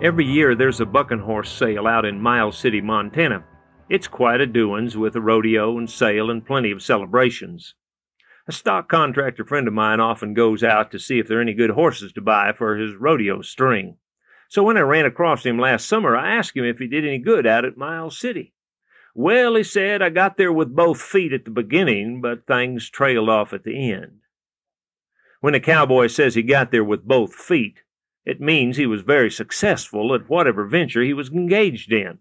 Every year there's a bucking horse sale out in Miles City, Montana. It's quite a doings with a rodeo and sale and plenty of celebrations. A stock contractor friend of mine often goes out to see if there are any good horses to buy for his rodeo string. So when I ran across him last summer, I asked him if he did any good out at Miles City. Well, he said, I got there with both feet at the beginning, but things trailed off at the end. When a cowboy says he got there with both feet, it means he was very successful at whatever venture he was engaged in.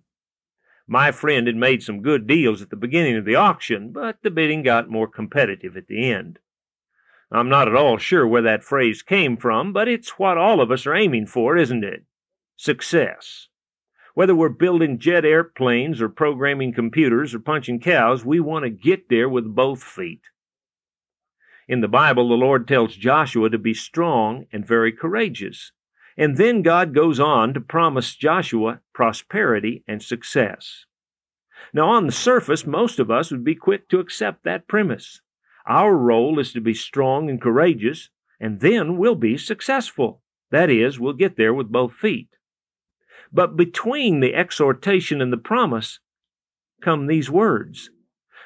My friend had made some good deals at the beginning of the auction, but the bidding got more competitive at the end. I'm not at all sure where that phrase came from, but it's what all of us are aiming for, isn't it? Success. Whether we're building jet airplanes or programming computers or punching cows, we want to get there with both feet. In the Bible, the Lord tells Joshua to be strong and very courageous. And then God goes on to promise Joshua prosperity and success. Now, on the surface, most of us would be quick to accept that premise. Our role is to be strong and courageous, and then we'll be successful. That is, we'll get there with both feet. But between the exhortation and the promise come these words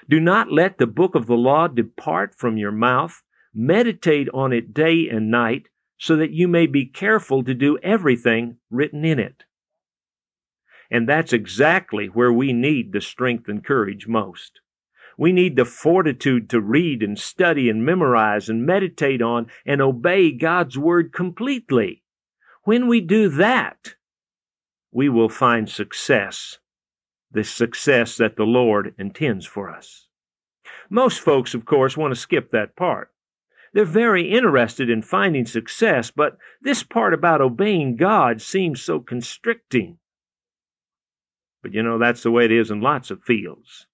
Do not let the book of the law depart from your mouth. Meditate on it day and night, so that you may be careful to do everything written in it. And that's exactly where we need the strength and courage most. We need the fortitude to read and study and memorize and meditate on and obey God's Word completely. When we do that, we will find success, the success that the Lord intends for us. Most folks, of course, want to skip that part. They're very interested in finding success, but this part about obeying God seems so constricting. But you know, that's the way it is in lots of fields.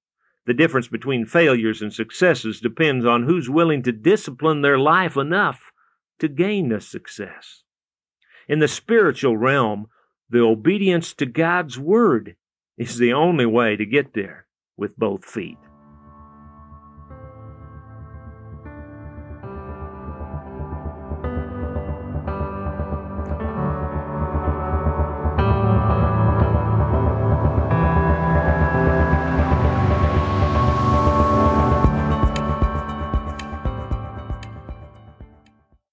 The difference between failures and successes depends on who's willing to discipline their life enough to gain the success. In the spiritual realm, the obedience to God's Word is the only way to get there with both feet.